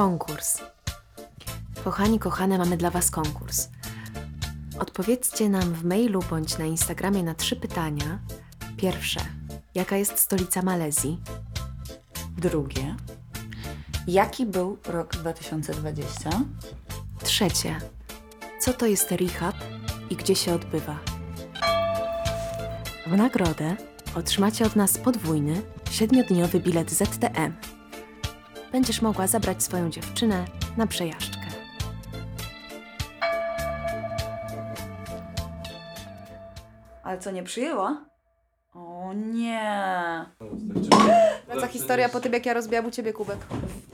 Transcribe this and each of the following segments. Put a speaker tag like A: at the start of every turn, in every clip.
A: Konkurs. Kochani, kochane, mamy dla Was konkurs. Odpowiedzcie nam w mailu bądź na Instagramie na trzy pytania. Pierwsze, jaka jest stolica Malezji?
B: Drugie. Jaki był rok 2020?
A: Trzecie, co to jest rehab i gdzie się odbywa? W nagrodę otrzymacie od nas podwójny, siedmiodniowy bilet ZTM. Będziesz mogła zabrać swoją dziewczynę na przejażdżkę.
B: Ale co, nie przyjęła? O nie.
C: Wraca historia po tym, jak ja rozbiłam u ciebie kubek.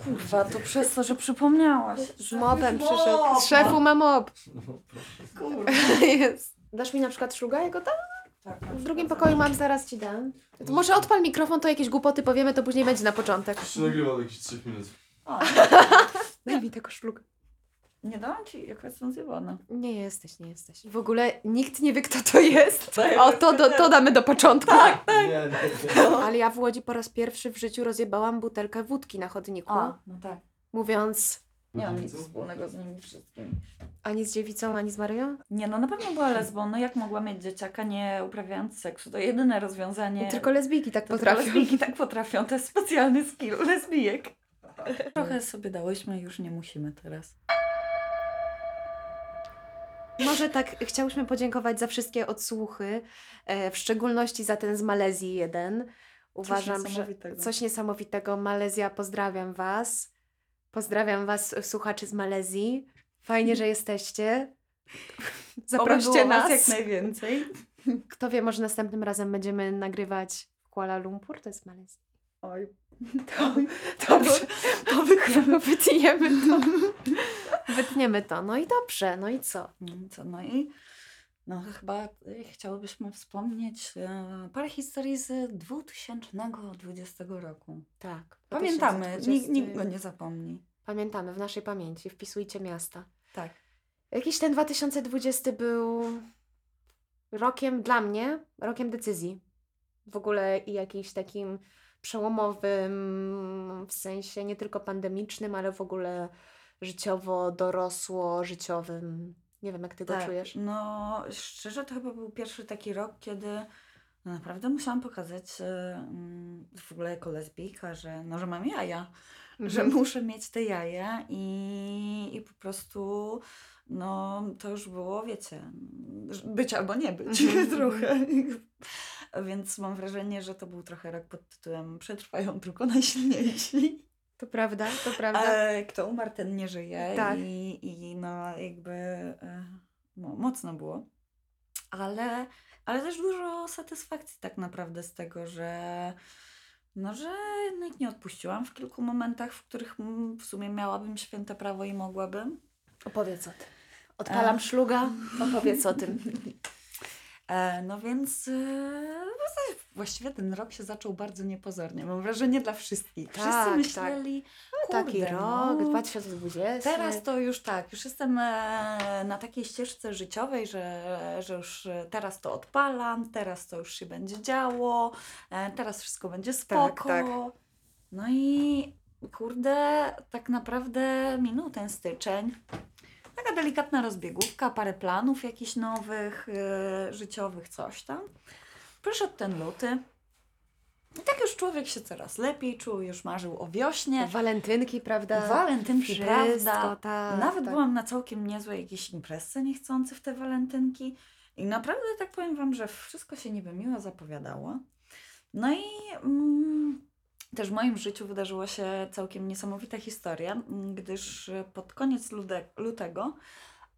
B: Kurwa, to przez to, że przypomniałaś.
C: Z mobem przyszedł. Z szefu ma mob. Jest. Dasz mi na przykład szluga jego tam?
B: Tak,
C: W drugim pokoju mam, zaraz ci dam. To może odpal mikrofon, to jakieś głupoty powiemy, to później będzie na początek.
D: Się nagrywa od jakichś 3 minut.
B: O,
C: Daj mi tego szluga.
B: nie dałam ci, jaka jest nazywana.
C: Nie jesteś, nie jesteś. W ogóle nikt nie wie, kto to jest.
B: To
C: O, to, do, to damy do początku.
D: Nie, nie, nie.
C: Ale ja w Łodzi po raz pierwszy w życiu rozjebałam butelkę wódki na chodniku,
B: A, no tak.
C: mówiąc
B: Nie mam nic wspólnego z nimi wszystkimi.
C: ani z dziewicą, ani z Maryją.
B: Nie, no na pewno była lesbą. No jak mogła mieć dzieciaka nie uprawiając seksu? To jedyne rozwiązanie.
C: Tylko lesbijki tak
B: To
C: potrafią.
B: Tylko lesbijki tak potrafią. To jest specjalny skill lesbijek. Trochę sobie dałyśmy, już nie musimy teraz.
C: Może tak chciałyśmy podziękować za wszystkie odsłuchy, e, w szczególności za ten z Malezji jeden. Uważam, że
B: niesamowitego.
C: coś niesamowitego. Malezja, pozdrawiam Was. Pozdrawiam Was, słuchaczy z Malezji. Fajnie, że jesteście. Zaproście nas.
B: jak najwięcej.
C: Kto wie, może następnym razem będziemy nagrywać w Kuala Lumpur, to jest Malezja.
B: Oj.
C: To, dobrze, to wy- wytniemy to. Wytniemy to. No i dobrze, no i co?
B: Co, no i no chyba y, chciałybyśmy wspomnieć e, parę historii z 2020 roku.
C: Tak.
B: Pamiętamy,
C: 2020.
B: nikt, nikt go nie zapomni.
C: Pamiętamy w naszej pamięci. Wpisujcie miasta.
B: Tak.
C: Jakiś ten 2020 był rokiem dla mnie, rokiem decyzji. W ogóle i jakimś takim przełomowym w sensie nie tylko pandemicznym, ale w ogóle życiowo, dorosło, życiowym. Nie wiem, jak ty go
B: tak.
C: czujesz.
B: No szczerze to chyba był pierwszy taki rok, kiedy no, naprawdę musiałam pokazać e, mm, w ogóle jako lesbijka, że, no, że mam jaja. Że
C: Mhm.
B: muszę mieć te jaja i, i po prostu no to już było, wiecie, być albo nie być
C: Mhm,
B: trochę. Więc mam wrażenie, że to był trochę rok pod tytułem Przetrwają tylko najsilniejsi.
C: To prawda, to prawda.
B: E, kto umarł, ten nie żyje.
C: Tak.
B: I, I no jakby e, no, mocno było. Ale, ale też dużo satysfakcji tak naprawdę z tego, że no, że jednak nie odpuściłam w kilku momentach, w których w sumie miałabym święte prawo i mogłabym.
C: Opowiedz o tym. Odpalam
B: E.
C: szluga, opowiedz o tym.
B: E, no więc e, właściwie ten rok się zaczął bardzo niepozornie. Mam wrażenie dla wszystkich. Wszyscy
C: Tak,
B: myśleli,
C: Taki
B: kurde,
C: rok,
B: no,
C: 2020.
B: Teraz to już tak, już jestem e, na takiej ścieżce życiowej, że, że już e, teraz to odpalam, teraz to już się będzie działo, e, teraz wszystko będzie spoko.
C: tak.
B: No i kurde, tak naprawdę minął ten styczeń. Taka delikatna rozbiegówka, parę planów jakichś nowych, życiowych, coś tam. Przyszedł ten luty. I tak już człowiek się coraz lepiej czuł, już marzył o wiośnie.
C: Walentynki, prawda?
B: Walentynki,
C: Wszystko,
B: prawda?
C: tak,
B: Nawet
C: tak.
B: byłam na całkiem niezłej jakiejś imprezce niechcący w te walentynki. I naprawdę tak powiem Wam, że wszystko się niby miło zapowiadało. No i mm, też w moim życiu wydarzyła się całkiem niesamowita historia, gdyż pod koniec lude, lutego,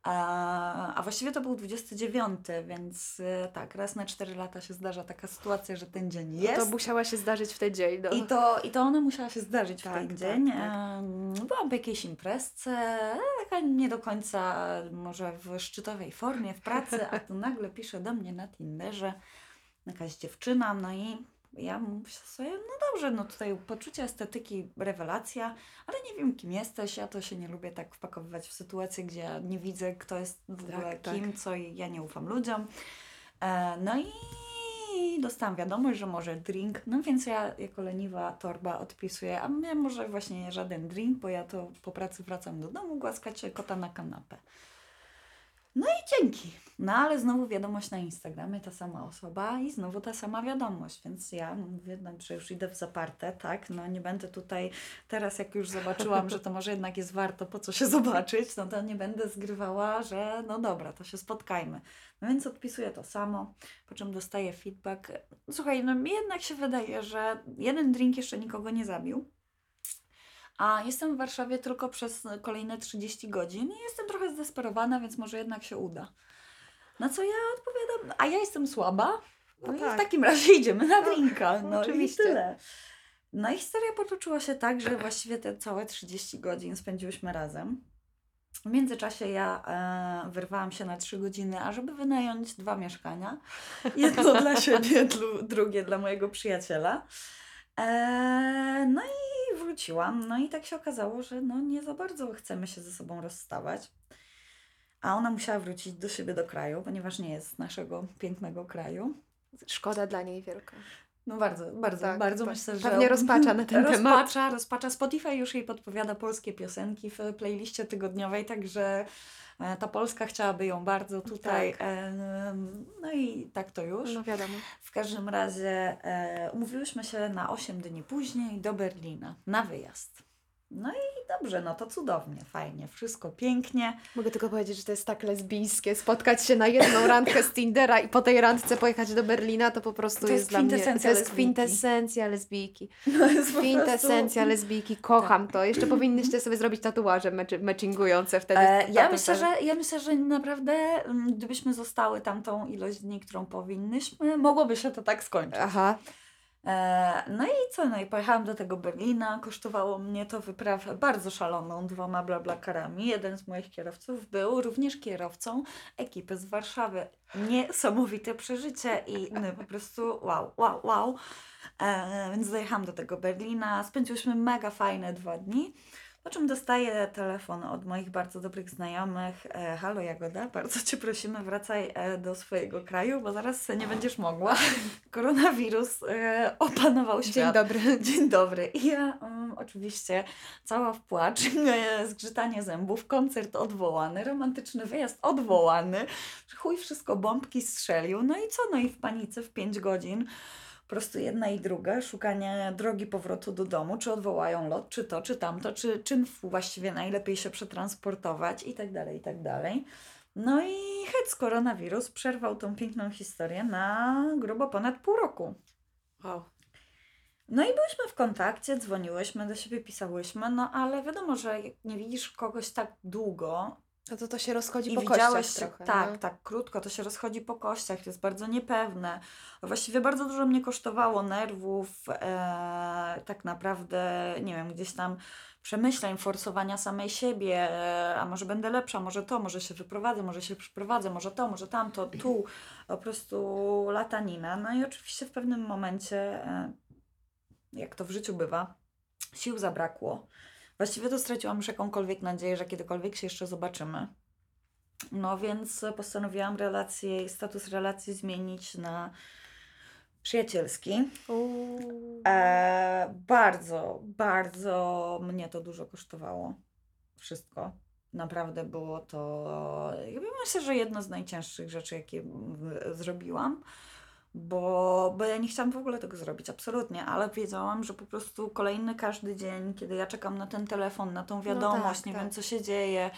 B: a, a właściwie to był 29, więc e, tak, raz na 4 lata się zdarza taka sytuacja, że ten dzień jest.
C: To musiała się zdarzyć w ten dzień. No.
B: I to, I to ona musiała się zdarzyć
C: Tak,
B: w ten
C: tak,
B: dzień.
C: tak.
B: Em, Byłam w jakiejś imprezce, taka nie do końca może w szczytowej formie w pracy, a tu nagle pisze do mnie na Tinderze jakaś dziewczyna, no i ja myślę sobie, no dobrze, no tutaj poczucie estetyki, rewelacja, ale nie wiem kim jesteś, ja to się nie lubię tak wpakowywać w sytuację, gdzie ja nie widzę kto jest w
C: Tak,
B: ogóle
C: tak.
B: kim, co i ja nie ufam ludziom. E, No i i dostałam wiadomość, że może drink, no więc ja jako leniwa torba odpisuję, a mnie może właśnie żaden drink, bo ja to po pracy wracam do domu, głaskać kota na kanapę. No i dzięki. No ale znowu wiadomość na Instagramie, ta sama osoba i znowu ta sama wiadomość, więc ja mówię, no, że już idę w zaparte, tak, no nie będę tutaj, teraz jak już zobaczyłam, że to może jednak jest warto, po co się zobaczyć, no to nie będę zgrywała, że no dobra, to się spotkajmy. No więc odpisuję to samo, po czym dostaję feedback. Słuchaj, no mi jednak się wydaje, że jeden drink jeszcze nikogo nie zabił. A jestem w Warszawie tylko przez kolejne 30 godzin i jestem trochę zdesperowana, więc może jednak się uda. Na co ja odpowiadam, a ja jestem słaba, no,
C: No
B: i
C: tak.
B: w takim razie idziemy na
C: No,
B: drinka. No
C: oczywiście.
B: i tyle. No i historia potoczyła się tak, że właściwie te całe 30 godzin spędziłyśmy razem. W międzyczasie ja e, wyrwałam się na 3 godziny, ażeby wynająć dwa mieszkania. Jedno dla siebie, dlu, drugie dla mojego przyjaciela. E, no i wróciłam. No i tak się okazało, że no nie za bardzo chcemy się ze sobą rozstawać. A ona musiała wrócić do siebie do kraju, ponieważ nie jest z naszego pięknego kraju.
C: Szkoda dla niej wielka.
B: No bardzo, bardzo,
C: Tak,
B: bardzo
C: pe-
B: myślę, że...
C: pewnie rozpacza na ten temat.
B: rozpacza, Rozpacza, Spotify już jej podpowiada polskie piosenki w playliście tygodniowej, także e, ta Polska chciałaby ją bardzo tutaj.
C: Tak.
B: e, No i tak to już.
C: No wiadomo.
B: W każdym razie e, umówiłyśmy się na 8 dni później do Berlina na wyjazd. No i dobrze, no to cudownie, fajnie, wszystko pięknie.
C: Mogę tylko powiedzieć, że to jest tak lesbijskie. Spotkać się na jedną randkę z Tindera i po tej randce pojechać do Berlina, to po prostu
B: To
C: jest,
B: jest
C: dla mnie... To jest kwintesencja lesbijki.
B: No jest
C: Kwintesencja
B: prostu-
C: lesbijki. Kocham to. Jeszcze powinnyście sobie zrobić tatuaże matchingujące wtedy.
B: E, ja, myślę, że, ja myślę, że naprawdę mm, gdybyśmy zostały tamtą ilość dni, którą powinnyśmy, mogłoby się to tak skończyć.
C: Aha.
B: E, no i co? No i pojechałam do tego Berlina. Kosztowało mnie to wyprawę bardzo szaloną dwoma blablakarami. Jeden z moich kierowców był również kierowcą ekipy z Warszawy. Niesamowite przeżycie i no, po prostu wow, wow, wow. E, więc dojechałam do tego Berlina. Spędziłyśmy mega fajne dwa dni. Po czym dostaję telefon od moich bardzo dobrych znajomych. E, Halo Jagoda, bardzo Cię prosimy, wracaj e, do swojego kraju, bo zaraz nie będziesz mogła. Koronawirus e, opanował świat.
C: Dzień dobry.
B: Dzień dobry. I ja mm, oczywiście cała w płacz, e, zgrzytanie zębów, koncert odwołany, romantyczny wyjazd odwołany. Chuj wszystko, bombki strzelił. No i co? No i w panice w 5 godzin po prostu jedna i druga, szukanie drogi powrotu do domu, czy odwołają lot, czy to, czy tamto, czy czym właściwie najlepiej się przetransportować i tak dalej, i tak dalej. No i hec, koronawirus przerwał tą piękną historię na grubo ponad pół roku.
C: Wow.
B: No i byłyśmy w kontakcie, dzwoniłyśmy do siebie, pisałyśmy, no ale wiadomo, że jak nie widzisz kogoś tak długo
C: No to to się rozchodzi
B: i
C: po
B: widziałeś
C: kościach trochę.
B: tak,
C: no.
B: tak krótko, to się rozchodzi po kościach, to jest bardzo niepewne. Właściwie bardzo dużo mnie kosztowało nerwów, e, tak naprawdę, nie wiem, gdzieś tam przemyśleń, forsowania samej siebie, e, a może będę lepsza, może to, może się wyprowadzę, może się przyprowadzę, może to, może tamto, tu, po prostu latanina. No i oczywiście w pewnym momencie, e, jak to w życiu bywa, sił zabrakło. Właściwie to straciłam już jakąkolwiek nadzieję, że kiedykolwiek się jeszcze zobaczymy. No więc postanowiłam relację, status relacji zmienić na przyjacielski. E, bardzo, bardzo mnie to dużo kosztowało. Wszystko. Naprawdę było to, myślę, że jedno z najcięższych rzeczy, jakie zrobiłam. Bo, bo ja nie chciałam w ogóle tego zrobić, absolutnie, ale wiedziałam, że po prostu kolejny każdy dzień, kiedy ja czekam na ten telefon, na tą wiadomość,
C: tak,
B: nie
C: tak.
B: wiem co się dzieje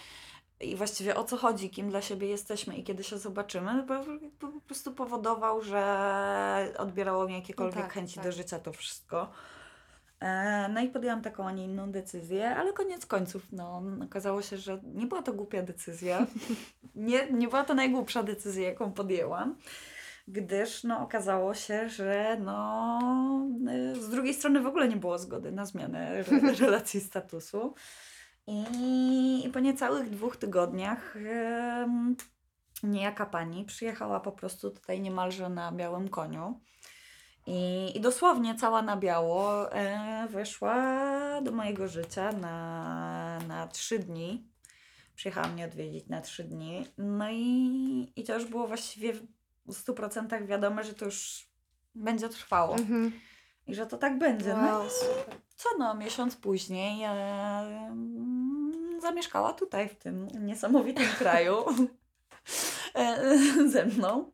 B: i właściwie o co chodzi, kim dla siebie jesteśmy i kiedy się zobaczymy, po, po, po prostu powodował, że odbierało mi jakiekolwiek
C: tak,
B: chęci
C: tak.
B: do życia to wszystko. E, No i podjęłam taką, a nie inną decyzję, ale koniec końców, no, okazało się, że nie była to głupia decyzja. nie, nie była to najgłupsza decyzja, jaką podjęłam, gdyż no, okazało się, że no, y, z drugiej strony w ogóle nie było zgody na zmianę re- relacji statusu. I, I po niecałych dwóch tygodniach niejaka pani przyjechała po prostu tutaj niemalże na białym koniu. I, I dosłownie cała na biało e, weszła do mojego życia na, na trzy dni. Przyjechała mnie odwiedzić na trzy dni. No i, i to już było właściwie 100% wiadome, że to już będzie trwało
C: Mhm.
B: i że to tak będzie. No
C: Wow,
B: co no, miesiąc później e, mm, zamieszkała tutaj, w tym niesamowitym kraju e, ze mną.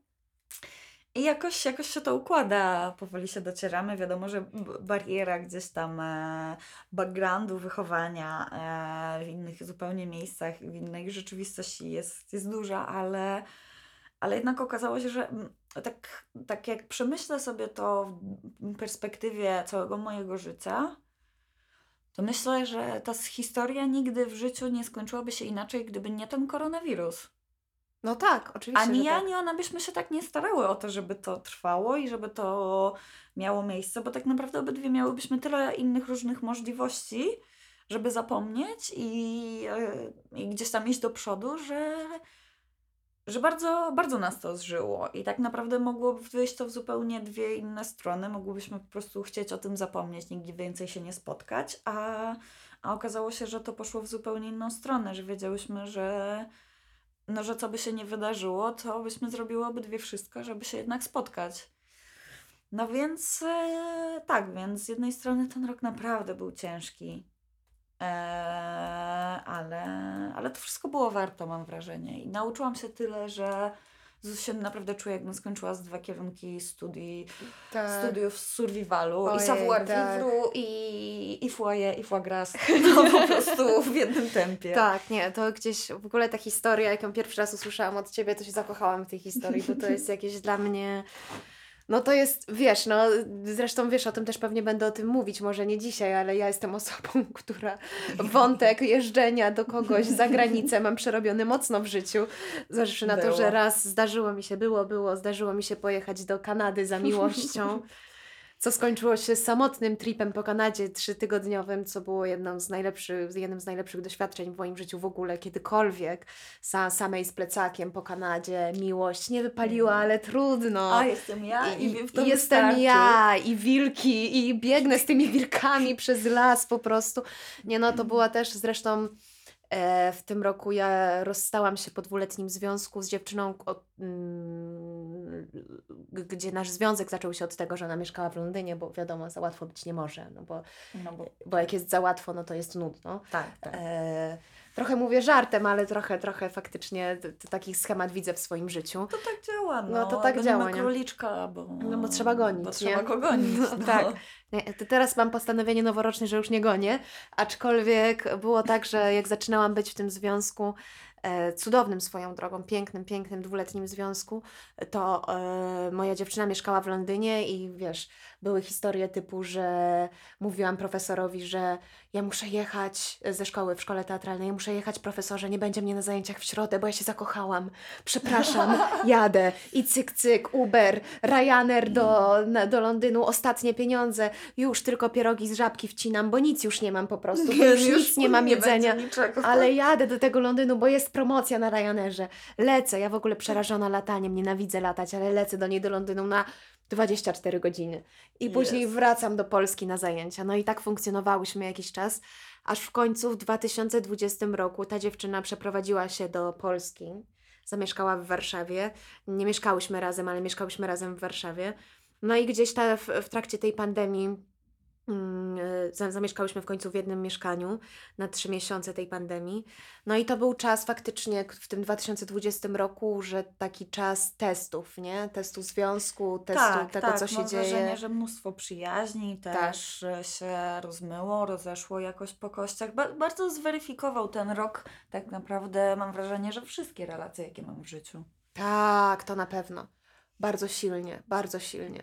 B: I jakoś, jakoś się to układa, powoli się docieramy. Wiadomo, że bariera gdzieś tam e, backgroundu, wychowania e, w innych zupełnie miejscach, w innej rzeczywistości jest, jest duża, ale, ale jednak okazało się, że mm, tak, tak jak przemyślę sobie to w perspektywie całego mojego życia, to myślę, że ta historia nigdy w życiu nie skończyłaby się inaczej, gdyby nie ten koronawirus.
C: No tak, oczywiście.
B: Ani ja,
C: tak.
B: ani ona byśmy się tak nie starały o to, żeby to trwało i żeby to miało miejsce, bo tak naprawdę obydwie miałybyśmy tyle innych różnych możliwości, żeby zapomnieć i, e, i gdzieś tam iść do przodu, że, że bardzo, bardzo nas to zżyło. I tak naprawdę mogłoby wyjść to w zupełnie dwie inne strony. Mogłybyśmy po prostu chcieć o tym zapomnieć, nigdy więcej się nie spotkać, a, a okazało się, że to poszło w zupełnie inną stronę, że wiedziałyśmy, że no, że co by się nie wydarzyło, to byśmy zrobiły obydwie wszystko, żeby się jednak spotkać. No więc e, tak, więc z jednej strony ten rok naprawdę był ciężki, ale, ale to wszystko było warto, mam wrażenie. I nauczyłam się tyle, że się naprawdę czuję, jakbym skończyła z dwa kierunki studii,
C: tak.
B: studiów z survivalu i
C: Ojej,
B: savoir
C: tak.
B: vivre i, i foyer, i foie gras. No po prostu w jednym tempie.
C: Tak, nie, to gdzieś w ogóle ta historia, jaką pierwszy raz usłyszałam od ciebie, to się zakochałam w tej historii, bo to jest jakieś dla mnie. No to jest, wiesz, no zresztą wiesz, o tym też pewnie będę o tym mówić, może nie dzisiaj, ale ja jestem osobą, która wątek jeżdżenia do kogoś za granicę mam przerobiony mocno w życiu. Zważywszy na to, że raz zdarzyło mi się, było, było, zdarzyło mi się pojechać do Kanady za miłością. Co skończyło się samotnym tripem po Kanadzie trzytygodniowym, co było jedną z najlepszych, jednym z najlepszych doświadczeń w moim życiu w ogóle, kiedykolwiek. Sa, samej z plecakiem po Kanadzie, miłość nie wypaliła, ale trudno.
B: A jestem ja i,
C: I, i jestem
B: wystarczy.
C: ja, i wilki, i biegnę z tymi wilkami przez las po prostu. Nie no, to była też zresztą w tym roku ja rozstałam się po dwuletnim związku z dziewczyną, od, mm, gdzie nasz związek zaczął się od tego, że ona mieszkała w Londynie, bo wiadomo, za łatwo być nie może, no bo,
B: No bo
C: bo jak jest za łatwo, no to jest nudno.
B: tak, tak.
C: E, trochę mówię żartem, ale trochę, trochę faktycznie taki schemat widzę w swoim życiu.
B: To tak działa, no.
C: No to tak działa, nie?
B: króliczka, bo...
C: No bo trzeba gonić,
B: Bo
C: nie?
B: trzeba go gonić,
C: No,
B: no.
C: tak. Teraz mam postanowienie noworoczne, że już nie gonię, aczkolwiek było tak, że jak zaczynałam być w tym związku, e, cudownym swoją drogą, pięknym, pięknym dwuletnim związku, to e, moja dziewczyna mieszkała w Londynie i wiesz, były historie typu, że mówiłam profesorowi, że ja muszę jechać ze szkoły w szkole teatralnej, ja muszę jechać profesorze, nie będzie mnie na zajęciach w środę, bo ja się zakochałam. Przepraszam, jadę i cyk, cyk, Uber, Ryanair do, na, do Londynu, ostatnie pieniądze, już tylko pierogi z żabki wcinam, bo nic już nie mam po prostu, bo już, nic nie mam jedzenia.
B: niczego.
C: Ale jadę do tego Londynu, bo jest promocja na Ryanerze. Lecę, ja w ogóle przerażona lataniem, nienawidzę latać, ale lecę do niej do Londynu na 24 godziny. I później
B: Jezus.
C: wracam do Polski na zajęcia. No i tak funkcjonowałyśmy jakiś czas, aż w końcu w 2020 roku ta dziewczyna przeprowadziła się do Polski. Zamieszkała w Warszawie. Nie mieszkałyśmy razem, ale mieszkałyśmy razem w Warszawie. No i gdzieś ta, w, w trakcie tej pandemii mm, e, za- zamieszkałyśmy w końcu w jednym mieszkaniu na trzy miesiące tej pandemii. No i to był czas faktycznie w tym 2020 roku, że taki czas testów, nie? Testu związku, testu
B: tak,
C: tego,
B: tak,
C: co się
B: mam
C: dzieje.
B: wrażenie, że mnóstwo przyjaźni
C: Tak.
B: też e, się rozmyło, rozeszło jakoś po kościach. Ba- bardzo zweryfikował ten rok tak naprawdę, mam wrażenie, że wszystkie relacje, jakie mam w życiu.
C: Tak, to na pewno. Bardzo silnie, bardzo silnie.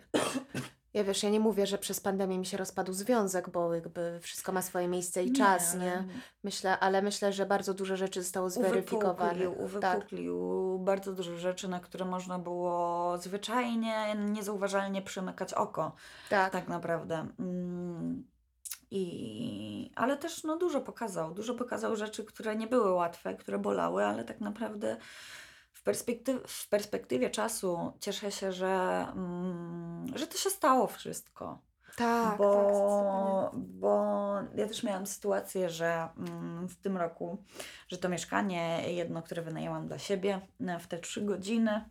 C: Ja wiesz, ja nie mówię, że przez pandemię mi się rozpadł związek, bo jakby wszystko ma swoje miejsce i czas, nie? Myślę, ale myślę, że bardzo dużo rzeczy zostało zweryfikowanych.
B: Uwypuklił,
C: Tak.
B: uwypuklił bardzo dużo rzeczy, na które można było zwyczajnie, niezauważalnie przymykać oko.
C: Tak,
B: tak naprawdę. Mm, I, ale też no, dużo pokazał. Dużo pokazał rzeczy, które nie były łatwe, które bolały, ale tak naprawdę perspektyw- w perspektywie czasu cieszę się, że, mm, że to się stało wszystko.
C: tak,
B: bo,
C: tak,
B: bo ja też miałam sytuację, że mm, w tym roku, że to mieszkanie jedno, które wynajęłam dla siebie na- w te trzy godziny,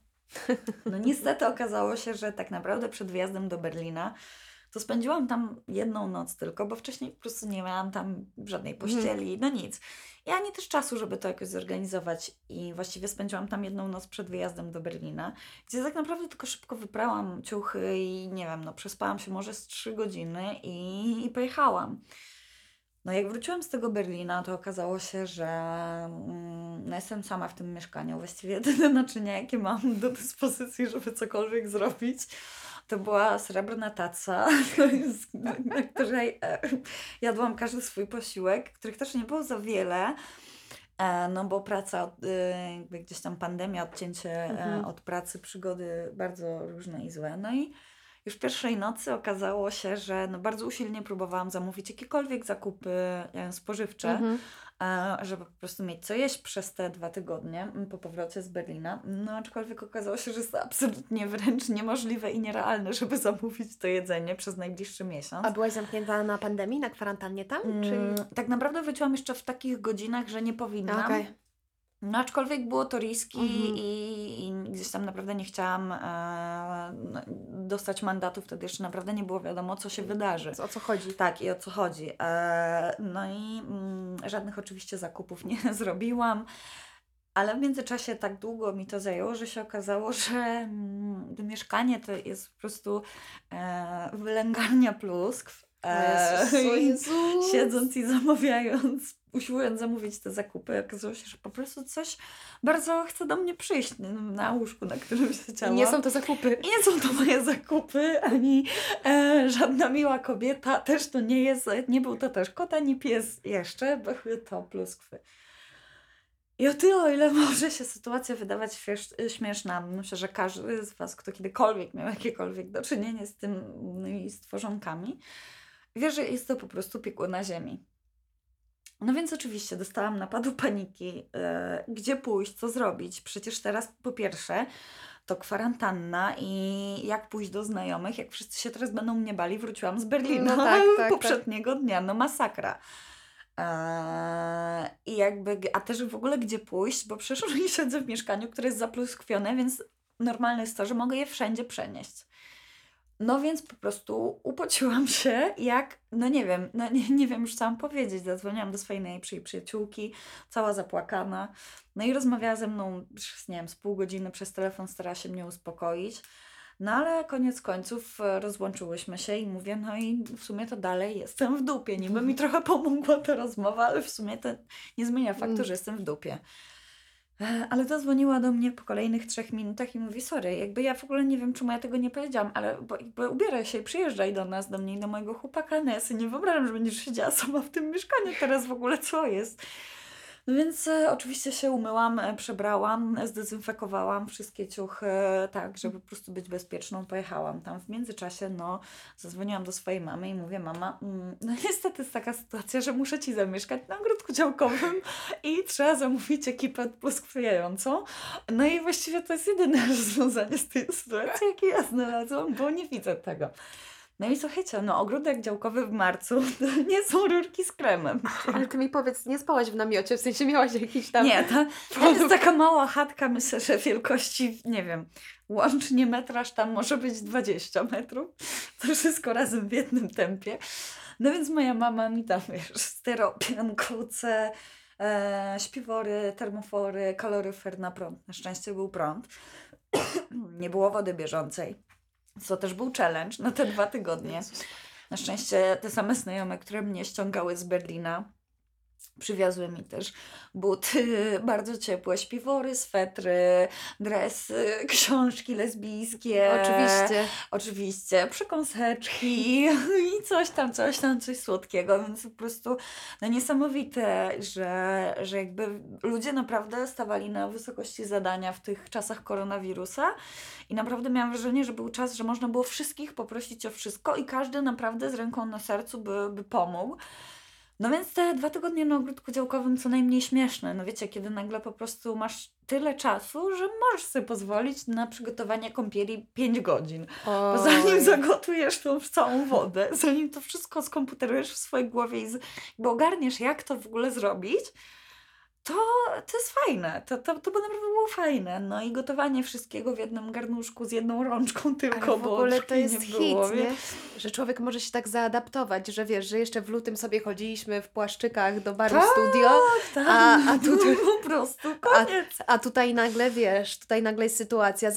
B: No niestety okazało się, że tak naprawdę przed wyjazdem do Berlina to spędziłam tam jedną noc tylko, bo wcześniej po prostu nie miałam tam żadnej pościeli, no nic. I ani też czasu, żeby to jakoś zorganizować. I właściwie spędziłam tam jedną noc przed wyjazdem do Berlina, gdzie tak naprawdę tylko szybko wyprałam ciuchy i nie wiem, no przespałam się może z trzy godziny i, i pojechałam. No jak wróciłam z tego Berlina, to okazało się, że mm, no jestem sama w tym mieszkaniu. Właściwie jedyne naczynia, jakie mam do dyspozycji, żeby cokolwiek zrobić, to była srebrna taca, na której e, jadłam każdy swój posiłek, których też nie było za wiele. E, No bo praca, y, jakby gdzieś tam pandemia, odcięcie e,
C: Mhm.
B: od pracy, przygody bardzo różne i złe. No i już pierwszej nocy okazało się, że no bardzo usilnie próbowałam zamówić jakiekolwiek zakupy e, spożywcze,
C: Mhm.
B: E, żeby po prostu mieć co jeść przez te dwa tygodnie m, po powrocie z Berlina. No aczkolwiek okazało się, że jest to absolutnie wręcz niemożliwe i nierealne, żeby zamówić to jedzenie przez najbliższy miesiąc.
C: A byłaś zamknięta na pandemii, na kwarantannie tam? Czy...
B: Mm, Tak naprawdę wróciłam jeszcze w takich godzinach, że nie powinnam.
C: Okej.
B: No aczkolwiek było to riski
C: Mhm.
B: i, i gdzieś tam naprawdę nie chciałam e, no, dostać mandatu, wtedy jeszcze naprawdę nie było wiadomo, co się wydarzy.
C: O co chodzi?
B: Tak, i o co chodzi. E, no i mm, żadnych oczywiście zakupów nie zrobiłam, ale w międzyczasie tak długo mi to zajęło, że się okazało, że mm, mieszkanie to jest po prostu e, wylęgarnia pluskw. E, i siedząc i zamawiając, usiłując zamówić te zakupy, okazało się, że po prostu coś bardzo chce do mnie przyjść na łóżku, na którym
C: I
B: siedziałam.
C: nie są to zakupy.
B: I nie są to moje zakupy, ani e, żadna miła kobieta, też to nie jest, nie był to też kot, ani pies jeszcze, były to pluskwy. I o tyle, o ile może się sytuacja wydawać śmiesz- śmieszna, myślę, że każdy z Was, kto kiedykolwiek miał jakiekolwiek do czynienia z tymi stworzonkami, wie, że jest to po prostu piekło na ziemi. No więc oczywiście dostałam napadu paniki, e, gdzie pójść, co zrobić. Przecież teraz po pierwsze to kwarantanna i jak pójść do znajomych, jak wszyscy się teraz będą mnie bali, wróciłam z Berlina
C: No tak, tak,
B: poprzedniego dnia, no masakra. Eee, I jakby, a też w ogóle gdzie pójść, bo przecież siedzę w mieszkaniu, które jest zapluskwione, więc normalne jest to, że mogę je wszędzie przenieść. No więc po prostu upociłam się, jak, no nie wiem, no nie, nie wiem już co mam powiedzieć. Zadzwoniłam do swojej najlepszej przyjaciółki, cała zapłakana. No i rozmawiała ze mną nie wiem, z pół godziny przez telefon, starała się mnie uspokoić. No ale koniec końców e, rozłączyłyśmy się i mówię, no i w sumie to dalej jestem w dupie. Niby mi trochę pomogła ta rozmowa, ale w sumie to nie zmienia faktu,
C: Mm.
B: że jestem w dupie. E, Ale zadzwoniła do mnie po kolejnych trzech minutach i mówi, sorry, jakby ja w ogóle nie wiem, czemu ja tego nie powiedziałam, ale bo, jakby ubieraj się i przyjeżdżaj do nas, do mnie i do mojego chłopaka. No ja sobie nie wyobrażam, że będziesz siedziała sama w tym mieszkaniu teraz w ogóle, co jest. No więc e, oczywiście się umyłam, e, przebrałam, e, zdezynfekowałam wszystkie ciuchy, tak, żeby po prostu być bezpieczną. Pojechałam tam. W międzyczasie, no, zadzwoniłam do swojej mamy i mówię, mama, mm, no niestety jest taka sytuacja, że muszę Ci zamieszkać na ogródku działkowym i trzeba zamówić ekipę pluskwiejącą. No i właściwie to jest jedyne rozwiązanie z tej sytuacji, jakie ja znalazłam, bo nie widzę tego. No i słuchajcie, no ogródek działkowy w marcu to nie są rurki z kremem.
C: Ale ty mi powiedz, nie spałaś w namiocie, w sensie miałaś jakiś tam...
B: Nie, to, to jest taka mała chatka, myślę, że wielkości, nie wiem, łącznie metraż tam może być 20 metrów. To wszystko razem w jednym tempie. No więc moja mama mi tam, wiesz, styropian, koce, e, śpiwory, termofory, kaloryfer na prąd. Na szczęście był prąd. Nie było wody bieżącej. Co też był challenge na te dwa tygodnie. Na szczęście te same znajome, które mnie ściągały z Berlina, przywiozły mi też buty bardzo ciepłe, śpiwory, swetry, dresy, książki lesbijskie.
C: Oczywiście.
B: Oczywiście, przekąseczki i coś tam, coś tam, coś słodkiego, więc po prostu no niesamowite, że, że jakby ludzie naprawdę stawali na wysokości zadania w tych czasach koronawirusa i naprawdę miałam wrażenie, że był czas, że można było wszystkich poprosić o wszystko i każdy naprawdę z ręką na sercu by, by pomógł. No więc te dwa tygodnie na ogródku działkowym co najmniej śmieszne. No wiecie, kiedy nagle po prostu masz tyle czasu, że możesz sobie pozwolić na przygotowanie kąpieli 5 godzin. Bo zanim
C: Oj.
B: zagotujesz tą całą wodę, zanim to wszystko skomputerujesz w swojej głowie i z- ogarniesz, jak to w ogóle zrobić, to, to jest fajne. To, to, to by naprawdę było fajne. No i gotowanie wszystkiego w jednym garnuszku z jedną rączką tylko,
C: Ale w
B: bo
C: ogóle to jest
B: nie
C: hit,
B: było,
C: nie? Że człowiek może się tak zaadaptować, że wiesz, że jeszcze w lutym sobie chodziliśmy w płaszczykach do baru
B: Tak,
C: studio,
B: Tak,
C: A- a tutaj-
B: po prostu koniec.
C: a tutaj nagle wiesz, tutaj nagle jest sytuacja,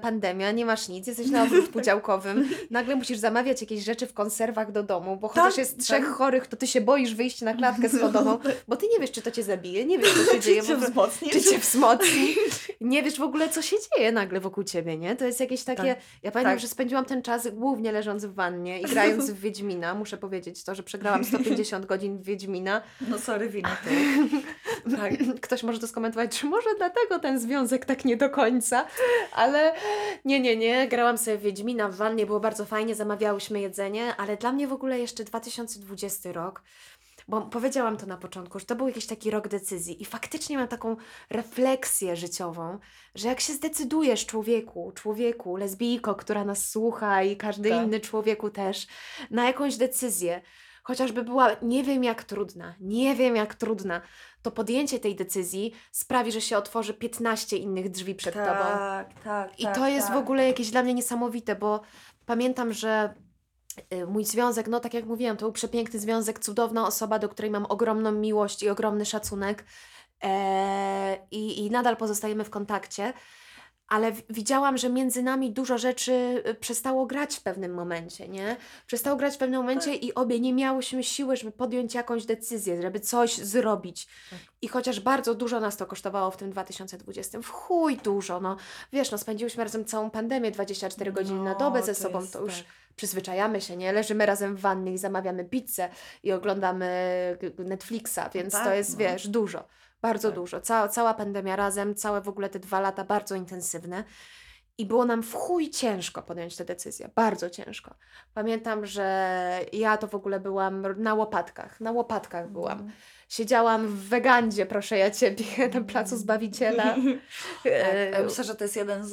C: pandemia, nie masz nic, jesteś na ogródku działkowym, nagle musisz zamawiać jakieś rzeczy w konserwach do domu, bo chociaż
B: Tak,
C: jest trzech
B: tak.
C: chorych, to ty się boisz wyjść na klatkę schodową, bo ty nie wiesz, czy to cię zabije, nie wiesz, co się dzieje.
B: Czy cię wzmocni,
C: czy cię wzmocni. Nie wiesz w ogóle, co się dzieje nagle wokół ciebie, nie? To jest jakieś takie...
B: Tak.
C: Ja pamiętam,
B: Tak.
C: że spędziłam ten czas głównie leżąc w wannie i grając w Wiedźmina. Muszę powiedzieć to, że przegrałam 150 godzin w Wiedźmina.
B: No sorry, wina ty. Tak.
C: Ktoś może to skomentować, czy może dlatego ten związek tak nie do końca, ale nie, nie, nie. Grałam sobie w Wiedźmina w wannie, było bardzo fajnie, zamawiałyśmy jedzenie, ale dla mnie w ogóle jeszcze 2020 rok, bo powiedziałam to na początku, że to był jakiś taki rok decyzji i faktycznie mam taką refleksję życiową, że jak się zdecydujesz człowieku, człowieku, lesbijko, która nas słucha i każdy
B: Tak.
C: inny człowieku też, na jakąś decyzję, chociażby była nie wiem jak trudna, nie wiem jak trudna, to podjęcie tej decyzji sprawi, że się otworzy 15 innych drzwi przed tobą.
B: Tak, tak,
C: I
B: tak,
C: to jest
B: tak.
C: w ogóle jakieś dla mnie niesamowite, bo pamiętam, że mój związek, no tak jak mówiłam, to był przepiękny związek, cudowna osoba, do której mam ogromną miłość i ogromny szacunek e, i, i nadal pozostajemy w kontakcie. Ale widziałam, że między nami dużo rzeczy y, przestało grać w pewnym momencie, nie? Przestało grać w pewnym momencie i obie nie miałyśmy siły, żeby podjąć jakąś decyzję, żeby coś zrobić.
B: Tak.
C: I chociaż bardzo dużo nas to kosztowało w tym 2020, w chuj dużo, no wiesz, no spędziłyśmy razem całą pandemię, 24 godziny na
B: No,
C: dobę ze
B: to
C: sobą,
B: jest
C: to już
B: tak.
C: przyzwyczajamy się, nie? Leżymy razem w wannie i zamawiamy pizzę i oglądamy Netflixa, więc to
B: tak,
C: jest,
B: no.
C: wiesz, dużo, bardzo
B: Tak.
C: dużo. Cała, cała pandemia razem, całe w ogóle te dwa lata bardzo intensywne. I było nam w chuj ciężko podjąć tę decyzję, bardzo ciężko. Pamiętam, że ja to w ogóle byłam na łopatkach, na łopatkach byłam. Siedziałam w Wegandzie, proszę ja Ciebie, na placu Zbawiciela.
B: Tak,
C: E,
B: myślę, że to jest jeden z,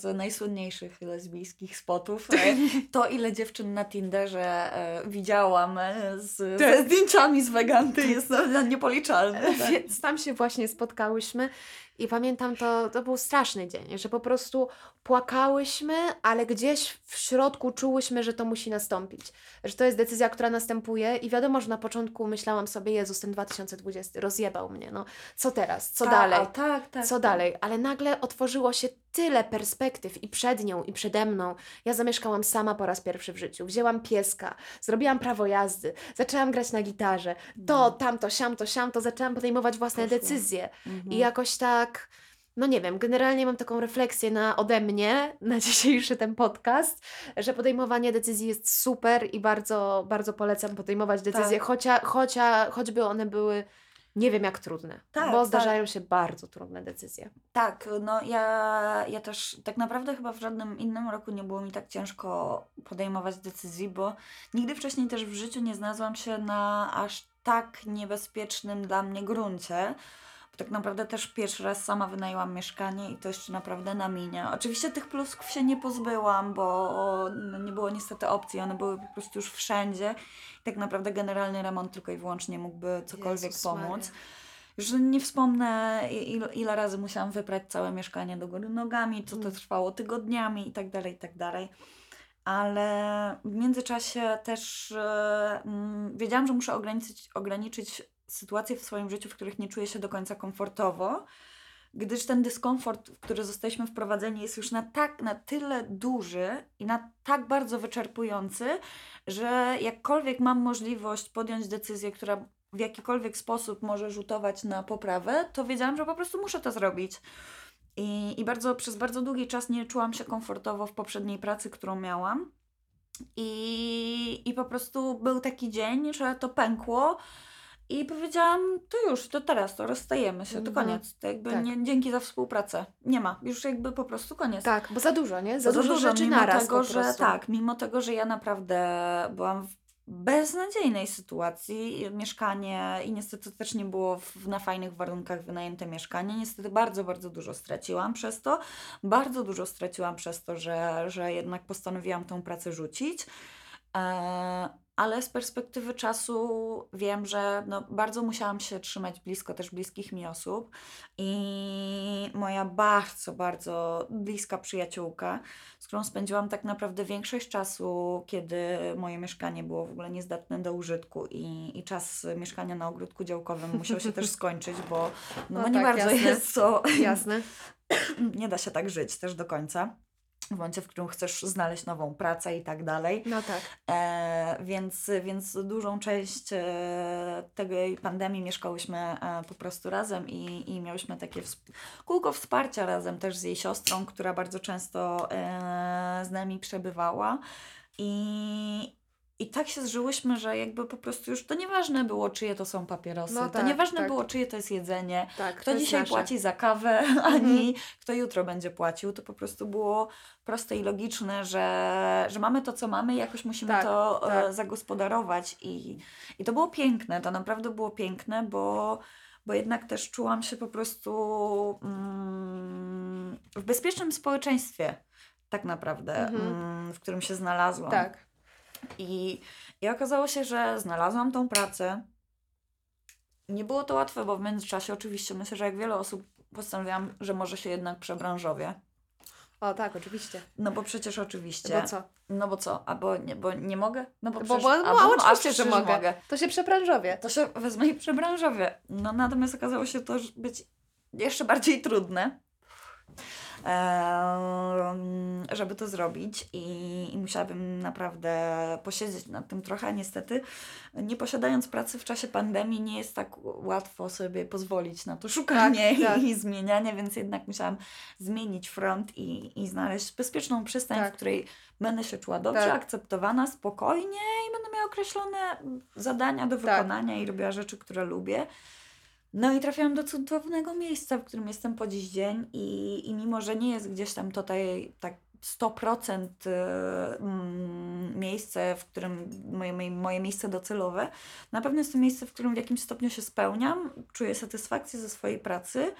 B: z najsłynniejszych lesbijskich spotów. E, To, ile dziewczyn na Tinderze e, widziałam z, ze zdjęciami z Weganty jest niepoliczalne. Tak.
C: Więc tam się właśnie spotkałyśmy i pamiętam to, to był straszny dzień, że po prostu płakałyśmy, ale gdzieś w środku czułyśmy, że to musi nastąpić, że to jest decyzja, która następuje i wiadomo, że na początku myślałam sobie, Jezus, ten 2020 rozjebał mnie, no co teraz, co
B: Ta-
C: dalej?
B: Tak, tak.
C: Co
B: tak.
C: dalej? Ale nagle otworzyło się tyle perspektyw i przed nią, i przede mną. Ja zamieszkałam sama po raz pierwszy w życiu. Wzięłam pieska, zrobiłam prawo jazdy, zaczęłam grać na gitarze. To,
B: No.
C: tamto, siamto, siamto, zaczęłam podejmować własne
B: Poszło.
C: decyzje.
B: Mhm.
C: I jakoś tak, no nie wiem, generalnie mam taką refleksję na, ode mnie na dzisiejszy ten podcast, że podejmowanie decyzji jest super i bardzo, bardzo polecam podejmować decyzje,
B: Tak.
C: chocia, chocia, choćby one były nie wiem jak trudne,
B: Tak,
C: bo
B: tak.
C: zdarzają się bardzo trudne decyzje.
B: Tak, no ja, ja też tak naprawdę chyba w żadnym innym roku nie było mi tak ciężko podejmować decyzji, bo nigdy wcześniej też w życiu nie znalazłam się na aż tak niebezpiecznym dla mnie gruncie. Tak naprawdę też pierwszy raz sama wynajęłam mieszkanie i to jeszcze naprawdę na minie. Oczywiście tych plusków się nie pozbyłam, bo no, nie było niestety opcji, one były po prostu już wszędzie. I tak naprawdę generalny remont tylko i wyłącznie mógłby cokolwiek
C: Jezus
B: pomóc.
C: Maria.
B: Już nie wspomnę, ile, ile razy musiałam wyprać całe mieszkanie do góry nogami, co to
C: Mm.
B: trwało tygodniami i tak dalej, i tak dalej. Ale w międzyczasie też mm, wiedziałam, że muszę ograniczyć, ograniczyć sytuacje w swoim życiu, w których nie czuję się do końca komfortowo, gdyż ten dyskomfort, w który zostaliśmy wprowadzeni, jest już na tak, na tyle duży i na tak bardzo wyczerpujący, że jakkolwiek mam możliwość podjąć decyzję, która w jakikolwiek sposób może rzutować na poprawę, to wiedziałam, że po prostu muszę to zrobić. I, I bardzo, przez bardzo długi czas nie czułam się komfortowo w poprzedniej pracy, którą miałam. I, I po prostu był taki dzień, że to pękło. I powiedziałam, to już, to teraz, to rozstajemy się, to
C: Mhm.
B: koniec. To jakby
C: Tak.
B: nie, dzięki za współpracę. Nie ma, już jakby po prostu koniec.
C: Tak, bo za dużo, nie? Za,
B: Za
C: dużo, rzeczy
B: mimo
C: naraz
B: tego, że tak, mimo tego, że ja naprawdę byłam w beznadziejnej sytuacji, mieszkanie i niestety też nie było w, na fajnych warunkach wynajęte mieszkanie. Niestety bardzo, bardzo dużo straciłam przez to. Bardzo dużo straciłam przez to, że, że jednak postanowiłam tą pracę rzucić. E, ale z perspektywy czasu wiem, że no, bardzo musiałam się trzymać blisko też bliskich mi osób i moja bardzo, bardzo bliska przyjaciółka, z którą spędziłam tak naprawdę większość czasu, kiedy moje mieszkanie było w ogóle niezdatne do użytku i, i czas mieszkania na ogródku działkowym musiał się też skończyć, bo, no,
C: No
B: bo nie
C: tak,
B: bardzo
C: jasne.
B: jest to
C: Jasne.
B: nie da się tak żyć też do końca. W momencie, w którym chcesz znaleźć nową pracę i tak dalej.
C: No tak.
B: E, więc, więc dużą część e, tej pandemii mieszkałyśmy e, po prostu razem i, i miałyśmy takie wsp- kółko wsparcia razem też z jej siostrą, która bardzo często e, z nami przebywała. I, I tak się zżyłyśmy, że jakby po prostu już to nieważne było, czyje to są papierosy.
C: No
B: to
C: tak,
B: nieważne
C: tak.
B: było, czyje to jest jedzenie.
C: Tak,
B: Kto
C: to
B: dzisiaj
C: nasze.
B: płaci za kawę, ani kto jutro będzie płacił. To po prostu było proste i logiczne, że, że mamy to, co mamy i jakoś musimy
C: Tak,
B: to
C: tak.
B: e, zagospodarować. I, I to było piękne, to naprawdę było piękne, bo, bo jednak też czułam się po prostu mm, w bezpiecznym społeczeństwie, tak naprawdę,
C: Mhm.
B: mm, w którym się znalazłam.
C: Tak.
B: I, I okazało się, że znalazłam tą pracę. Nie było to łatwe, bo w międzyczasie oczywiście myślę, że jak wiele osób postanowiłam, że może się jednak przebranżowię.
C: O tak, oczywiście.
B: No bo przecież oczywiście.
C: Bo co?
B: No bo co? A bo nie, bo nie mogę? No bo,
C: Bo,
B: przecież,
C: bo,
B: a,
C: no,
B: bo, a
C: oczywiście, że
B: przecież
C: mogę. To się przebranżowie.
B: To się wezmę i przebranżowię. No natomiast okazało się to być jeszcze bardziej trudne. Żeby to zrobić i, i musiałabym naprawdę posiedzieć nad tym trochę. Niestety, nie posiadając pracy w czasie pandemii, nie jest tak łatwo sobie pozwolić na to szukanie
C: Tak, tak.
B: i, i zmienianie, więc jednak musiałam zmienić front i, i znaleźć bezpieczną przystań,
C: Tak.
B: w której będę się czuła dobrze,
C: Tak.
B: akceptowana, spokojnie i będę miała określone zadania do
C: Tak.
B: wykonania i robiła rzeczy, które lubię. No i trafiłam do cudownego miejsca, w którym jestem po dziś dzień i, i mimo, że nie jest gdzieś tam tutaj tak 100% y, mm, miejsce, w którym moje, moje, moje miejsce docelowe, na pewno jest to miejsce, w którym w jakimś stopniu się spełniam, czuję satysfakcję ze swojej pracy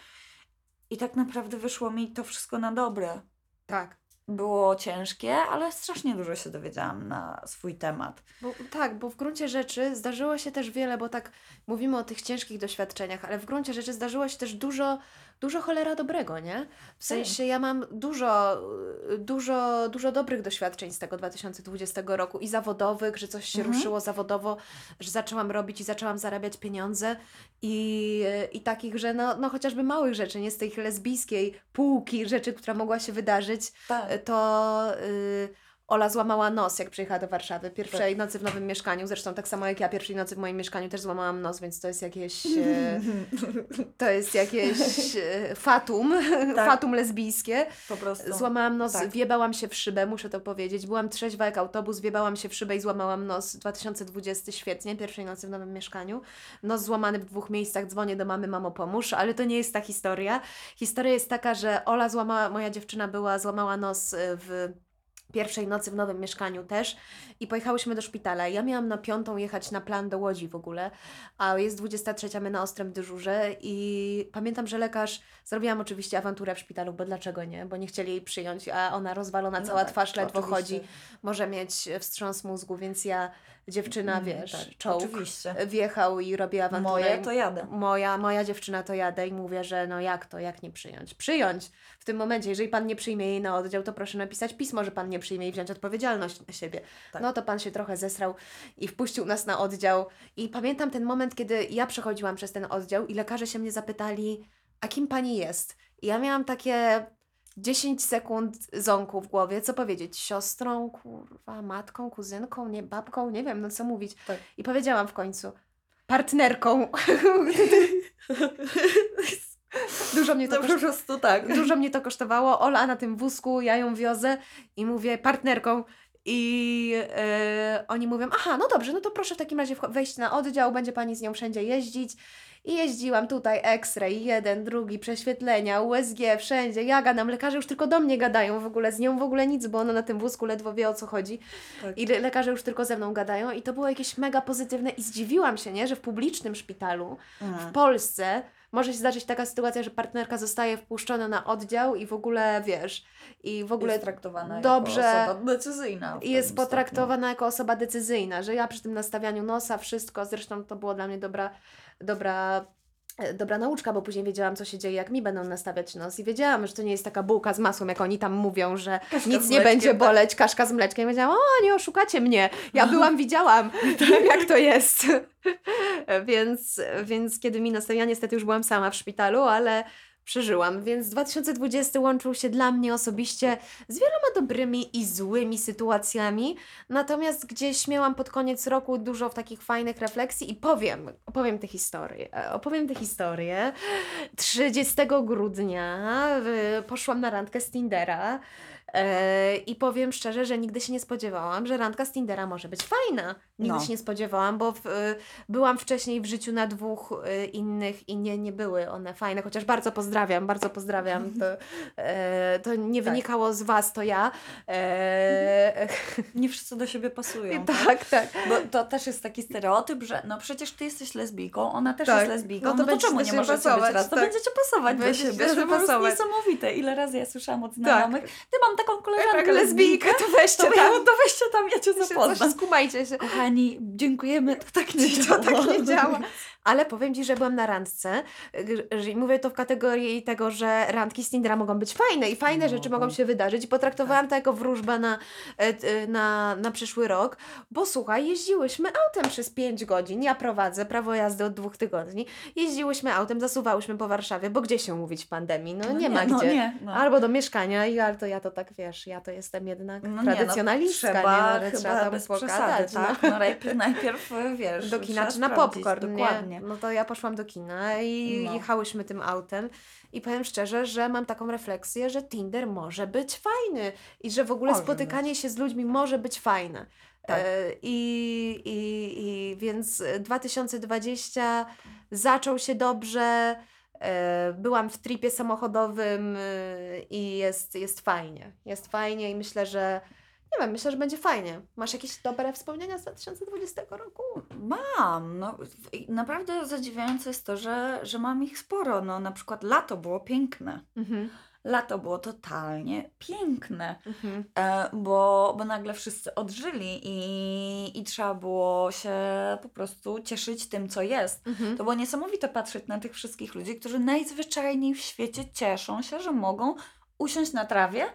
B: i tak naprawdę wyszło mi to wszystko na dobre.
C: Tak.
B: Było ciężkie, ale strasznie dużo się dowiedziałam na swój temat.
C: Bo, tak, bo w gruncie rzeczy zdarzyło się też wiele, bo tak mówimy o tych ciężkich doświadczeniach, ale w gruncie rzeczy zdarzyło się też dużo, dużo cholera dobrego, nie? W sensie ja mam dużo, y, dużo, dużo dobrych doświadczeń z tego 2020 roku i zawodowych, że coś się
B: Mhm.
C: ruszyło zawodowo, że zaczęłam robić i zaczęłam zarabiać pieniądze i, i takich, że no, no chociażby małych rzeczy, nie z tej lesbijskiej półki rzeczy, która mogła się wydarzyć,
B: Tak.
C: to y, Ola złamała nos, jak przyjechała do Warszawy. Pierwszej nocy w nowym mieszkaniu, zresztą tak samo jak ja pierwszej nocy w moim mieszkaniu też złamałam nos, więc to jest jakieś e, to jest jakieś e, fatum,
B: Tak.
C: fatum lesbijskie.
B: po prostu.
C: Złamałam nos,
B: tak.
C: wjebałam się w szybę, muszę to powiedzieć. Byłam trzeźwa jak autobus, wjebałam się w szybę i złamałam nos. 2020 świetnie, pierwszej nocy w nowym mieszkaniu. Nos złamany w dwóch miejscach, dzwonię do mamy, mamo pomóż, ale to nie jest ta historia. Historia jest taka, że Ola złamała, moja dziewczyna była, złamała nos e, w pierwszej nocy w nowym mieszkaniu też i pojechałyśmy do szpitala. Ja miałam na piątą jechać na plan do Łodzi w ogóle, a jest 23, my na ostrym dyżurze i pamiętam, że lekarz, zrobiłam oczywiście awanturę w szpitalu, bo dlaczego nie, bo nie chcieli jej przyjąć, a ona rozwalona
B: No
C: cała
B: tak,
C: twarz, ledwo
B: oczywiście.
C: chodzi, może mieć wstrząs mózgu, więc ja, dziewczyna,
B: Mm,
C: wiesz,
B: tak,
C: czołg,
B: Oczywiście.
C: wjechał i robi awanturę.
B: Moje to jadę.
C: moja, moja dziewczyna to jadę i mówię, że no jak to, jak nie przyjąć? Przyjąć w tym momencie, jeżeli pan nie przyjmie jej na oddział, to proszę napisać pismo, że pan nie przyjmie i wziąć odpowiedzialność na siebie.
B: Tak.
C: No to pan się trochę zesrał i wpuścił nas na oddział. I pamiętam ten moment, kiedy ja przechodziłam przez ten oddział i lekarze się mnie zapytali, a kim pani jest? I ja miałam takie 10 sekund ząku w głowie, co powiedzieć? Siostrą, kurwa, matką, kuzynką, nie, babką, nie wiem, no co mówić.
B: Tak.
C: I powiedziałam w końcu, partnerką. Dużo mnie to
B: No prostu tak.
C: Dużo mnie to kosztowało. Ola na tym wózku, ja ją wiozę i mówię partnerką. I e, oni mówią, aha, no dobrze, no to proszę w takim razie wejść na oddział, będzie pani z nią wszędzie jeździć. I jeździłam tutaj X-ray, jeden, drugi, prześwietlenia, USG, wszędzie. Ja gadam, lekarze już tylko do mnie gadają w ogóle, z nią w ogóle nic, bo ona na tym wózku ledwo wie o co chodzi.
B: Tak.
C: I le- lekarze już tylko ze mną gadają i to było jakieś mega pozytywne i zdziwiłam się, nie, że w publicznym szpitalu w
B: Mhm.
C: Polsce może się zdarzyć taka sytuacja, że partnerka zostaje wpuszczona na oddział i w ogóle, wiesz, i w ogóle
B: jest traktowana
C: dobrze-
B: jako osoba decyzyjna.
C: i jest
B: stopniu.
C: potraktowana jako osoba decyzyjna, że ja przy tym nastawianiu nosa, wszystko, zresztą to było dla mnie dobra, dobra, dobra nauczka, bo później wiedziałam, co się dzieje, jak mi będą nastawiać nos i wiedziałam, że to nie jest taka bułka z masłem, jak oni tam mówią, że
B: Kaszka
C: nic nie będzie
B: tak.
C: boleć, kaszka z mleczkiem. I powiedziałam, o, nie oszukacie mnie, ja byłam, widziałam, wiem jak to jest. więc, więc kiedy mi nastawiła, niestety już byłam sama w szpitalu, ale przeżyłam. Więc 2020 łączył się dla mnie osobiście z wieloma dobrymi i złymi sytuacjami, natomiast gdzieś miałam pod koniec roku dużo takich fajnych refleksji i powiem, opowiem tę historię. E, Opowiem tę historię. 30 grudnia poszłam na randkę z Tindera. E, I powiem szczerze, że nigdy się nie spodziewałam, że randka z Tindera może być fajna. Nigdy
B: No.
C: się nie spodziewałam, bo w, y, byłam wcześniej w życiu na dwóch y, innych i nie, nie były one fajne, chociaż bardzo pozdrawiam, bardzo pozdrawiam. To, e, to nie
B: Tak.
C: wynikało z Was, to ja.
B: Nie wszyscy do siebie pasują.
C: tak, tak.
B: Bo to też jest taki stereotyp, że no przecież ty jesteś lesbijką, ona też
C: Tak.
B: jest lesbijką,
C: No
B: no
C: to
B: to,
C: będziecie
B: czemu nie możecie
C: pasować,
B: być raz? To
C: tak.
B: będziecie pasować
C: Będziecie
B: do siebie. To
C: pasować.
B: niesamowite. Ile razy ja słyszałam od znajomych, ty mam taką koleżankę
C: Tak,
B: lesbijkę,
C: to weźcie
B: to,
C: tam.
B: to weźcie tam, ja cię zapoznam.
C: skumajcie się.
B: Kochani, dziękujemy, to tak nie
C: To
B: działa.
C: tak nie działa. Ale powiem Ci, że byłam na randce y, i mówię to w kategorii tego, że randki z Tindera mogą być fajne i fajne rzeczy
B: Mogą.
C: mogą się wydarzyć i potraktowałam to jako wróżba na, e, t- na, na przyszły rok, bo słuchaj, jeździłyśmy autem przez 5 godzin, ja prowadzę prawo jazdy od dwóch tygodni, jeździłyśmy autem, zasuwałyśmy po Warszawie, bo gdzie się mówić w pandemii? No, nie, ma
B: no
C: gdzie.
B: Nie, no.
C: Albo do mieszkania, i ale to ja to tak wiesz, ja to jestem jednak
B: No nie, no,
C: tradycjonalistka,
B: trzeba,
C: nie, no,
B: chyba
C: trzeba tam
B: bez przesady, tak? No. najpierw, najpierw, wiesz,
C: do kina czy na popcorn,
B: Dokładnie.
C: No to ja poszłam do kina i
B: No.
C: jechałyśmy tym autem i powiem szczerze, że mam taką refleksję, że Tinder może być fajny i że w ogóle
B: Może
C: spotykanie się z ludźmi może być fajne.
B: Tak.
C: E, i, i, I więc 2020 zaczął się dobrze. e, Byłam w tripie samochodowym e, i jest, jest fajnie. Jest fajnie i myślę, że nie wiem, myślę, że będzie fajnie. Masz jakieś dobre wspomnienia z 2020 roku?
B: Mam, no naprawdę zadziwiające jest to, że, że mam ich sporo. No na przykład lato było piękne.
C: Mhm.
B: Lato było totalnie piękne,
C: Mhm.
B: e, bo, bo nagle wszyscy odżyli i, i trzeba było się po prostu cieszyć tym, co jest.
C: Mhm.
B: To było niesamowite patrzeć na tych wszystkich ludzi, którzy najzwyczajniej w świecie cieszą się, że mogą usiąść na trawie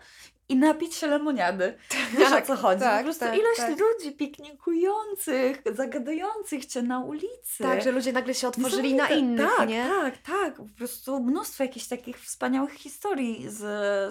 B: i napić się lemoniady. Wiesz o co chodzi?
C: tak,
B: po prostu
C: tak,
B: ilość
C: tak.
B: ludzi piknikujących, zagadujących cię na ulicy.
C: Tak, że ludzie nagle się otworzyli na innych,
B: tak,
C: nie?
B: Tak, tak. Po prostu mnóstwo jakichś takich wspaniałych historii z,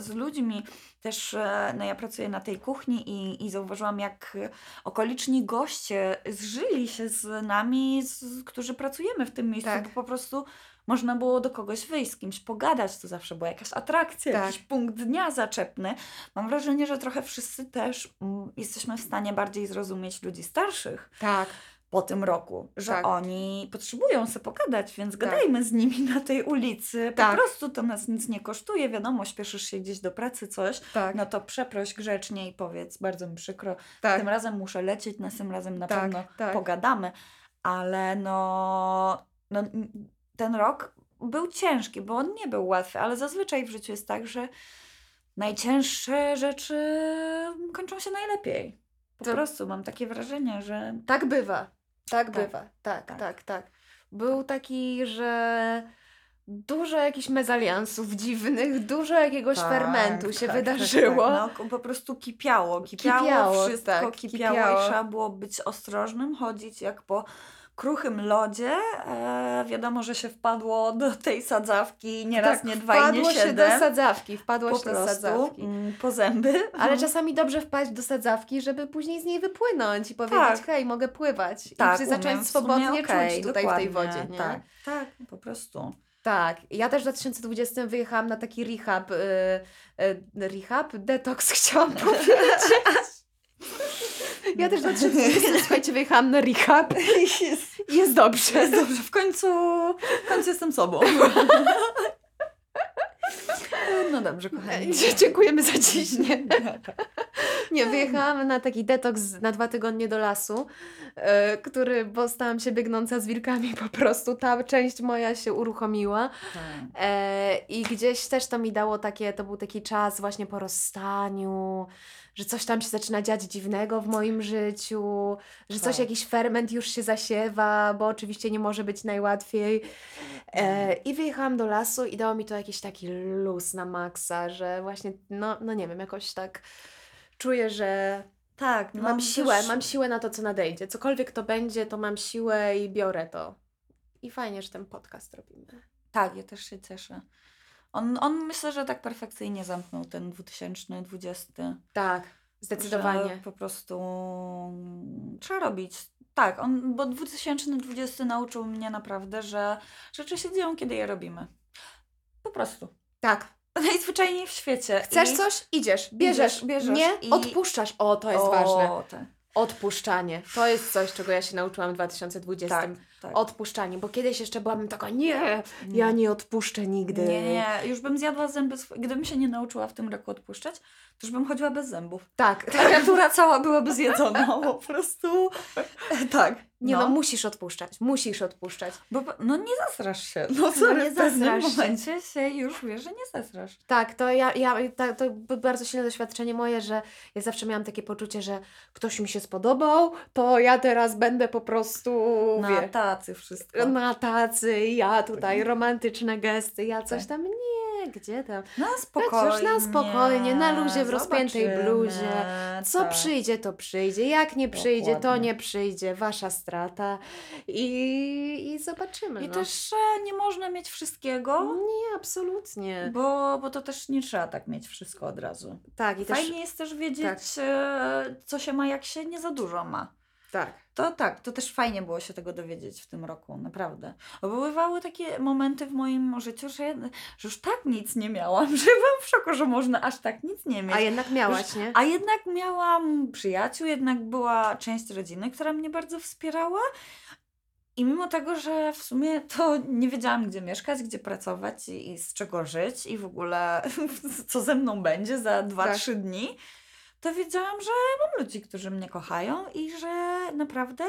B: z ludźmi. Też e, no ja pracuję na tej kuchni i, i zauważyłam, jak okoliczni goście zżyli się z nami, z, którzy pracujemy w tym miejscu,
C: Tak.
B: bo po prostu można było do kogoś wyjść, z kimś pogadać, to zawsze była jakaś atrakcja,
C: Tak.
B: jakiś punkt dnia zaczepny. Mam wrażenie, że trochę wszyscy też mm, jesteśmy w stanie bardziej zrozumieć ludzi starszych
C: Tak.
B: po tym roku, że
C: Tak.
B: oni potrzebują sobie pogadać, więc gadajmy z nimi na tej ulicy. Po
C: Tak.
B: prostu to nas nic nie kosztuje. Wiadomo, śpieszysz się gdzieś do pracy, coś,
C: Tak.
B: no to przeproś grzecznie i powiedz, bardzo mi przykro,
C: tak.
B: tym razem muszę lecieć, następnym razem na
C: Tak,
B: pewno
C: tak.
B: pogadamy. Ale no, no, ten rok był ciężki, bo on nie był łatwy, ale zazwyczaj w życiu jest tak, że najcięższe rzeczy kończą się najlepiej. Po
C: To-
B: prostu mam takie wrażenie, że
C: Tak bywa. Tak,
B: Tak.
C: bywa. Tak, tak,
B: Tak.
C: tak, Był taki, że dużo jakichś mezaliansów dziwnych, dużo jakiegoś fermentu się
B: tak,
C: wydarzyło.
B: Tak, tak. No, po prostu kipiało, kipiało,
C: Kipiało,
B: wszystko
C: tak,
B: kipiało,
C: kipiało.
B: i trzeba było być ostrożnym, chodzić jak po kruchym lodzie. E, wiadomo, że się wpadło do tej sadzawki nie raz,
C: tak,
B: nie dwa i nie
C: wpadło się do
B: siedem.
C: sadzawki, wpadło
B: po
C: się do
B: prostu
C: sadzawki.
B: mm, po zęby.
C: Ale czasami dobrze wpaść do sadzawki, żeby później z niej wypłynąć i powiedzieć,
B: Tak.
C: hej, mogę pływać.
B: tak,
C: I
B: umiem
C: zacząć
B: w sumie,
C: swobodnie
B: okej,
C: czuć tutaj w tej wodzie, nie?
B: Tak, tak, po prostu.
C: Tak, ja też w 2020 wyjechałam na taki rehab, y, y, rehab, detoks chciałam powiedzieć. Ja też w 2020, słuchajcie, wyjechałam na rehab i jest dobrze.
B: Jest dobrze, w końcu, w końcu jestem sobą. No dobrze, kochani.
C: Dziękujemy za dziś, nie? Nie, wyjechałam na taki detoks na dwa tygodnie do lasu, e, który, bo stałam się biegnąca z wilkami, po prostu ta część moja się uruchomiła.
B: Tak.
C: E, I gdzieś też to mi dało takie, to był taki czas właśnie po rozstaniu, że coś tam się zaczyna dziać dziwnego w moim życiu, że coś,
B: Tak.
C: jakiś ferment już się zasiewa, bo oczywiście nie może być najłatwiej. E, I wyjechałam do lasu i dało mi to jakiś taki luz na maksa, że właśnie, no, no nie wiem, jakoś tak czuję, że
B: Tak, no
C: mam siłę,
B: też-
C: mam siłę na to, co nadejdzie. Cokolwiek to będzie, to mam siłę i biorę to. I fajnie, że ten podcast robimy.
B: Tak, ja też się cieszę. On, on myślę, że tak perfekcyjnie zamknął ten 2020.
C: Tak,
B: Że
C: zdecydowanie.
B: po prostu trzeba robić. Tak, on, bo 2020 nauczył mnie naprawdę, że rzeczy się dzieją, kiedy je robimy. Po prostu.
C: Tak.
B: Najzwyczajniej w świecie.
C: Chcesz
B: I-
C: coś? Idziesz, bierzesz.
B: Idziesz, bierzesz
C: Nie?
B: i-
C: Odpuszczasz. O, to jest
B: o,
C: ważne.
B: Tak,
C: Odpuszczanie. To jest coś, czego ja się nauczyłam w 2020.
B: tak. Tak.
C: Odpuszczanie, bo kiedyś jeszcze byłam taka, nie, ja nie odpuszczę nigdy.
B: Nie, nie, już bym zjadła zęby. Gdybym się nie nauczyła w tym roku odpuszczać, to już bym chodziła bez zębów.
C: Tak.
B: Klawiatura cała byłaby zjedzona, po prostu. Tak.
C: Nie no. musisz odpuszczać, musisz odpuszczać.
B: Bo, no nie zasrasz się. No
C: No
B: co,
C: nie
B: w
C: zasrasz się.
B: momencie się już wiesz, że nie zasrasz.
C: Tak, to ja, ja tak, to bardzo silne doświadczenie moje, że ja zawsze miałam takie poczucie, że ktoś mi się spodobał, to ja teraz będę po prostu,
B: Na
C: wie,
B: tacy wszystko.
C: na tacy, ja tutaj romantyczne gesty, ja coś
B: Tak.
C: tam, nie, gdzie tam.
B: Na spokojnie.
C: na spokojnie, na luzie, w rozpiętej bluzie. Co
B: tak.
C: przyjdzie, to przyjdzie. Jak nie przyjdzie, to
B: Dokładnie.
C: nie przyjdzie. Wasza strata. I, i zobaczymy.
B: I
C: no.
B: też e, nie można mieć wszystkiego,
C: Nie, absolutnie.
B: bo, bo to też nie trzeba tak mieć wszystko od razu.
C: Tak, i też.
B: Fajnie jest też wiedzieć, e, co się ma, jak się nie za dużo ma.
C: Tak.
B: To tak, to też fajnie było się tego dowiedzieć w tym roku, naprawdę. Bo bywały takie momenty w moim życiu, że, ja, że już tak nic nie miałam, że byłam w szoku, że można aż tak nic nie mieć.
C: A jednak miałaś, nie?
B: A jednak miałam przyjaciół, jednak była część rodziny, która mnie bardzo wspierała. I mimo tego, że w sumie to nie wiedziałam, gdzie mieszkać, gdzie pracować i, i z czego żyć i w ogóle co ze mną będzie za 2-3
C: Tak.
B: dni, to wiedziałam, że mam ludzi, którzy mnie kochają i że naprawdę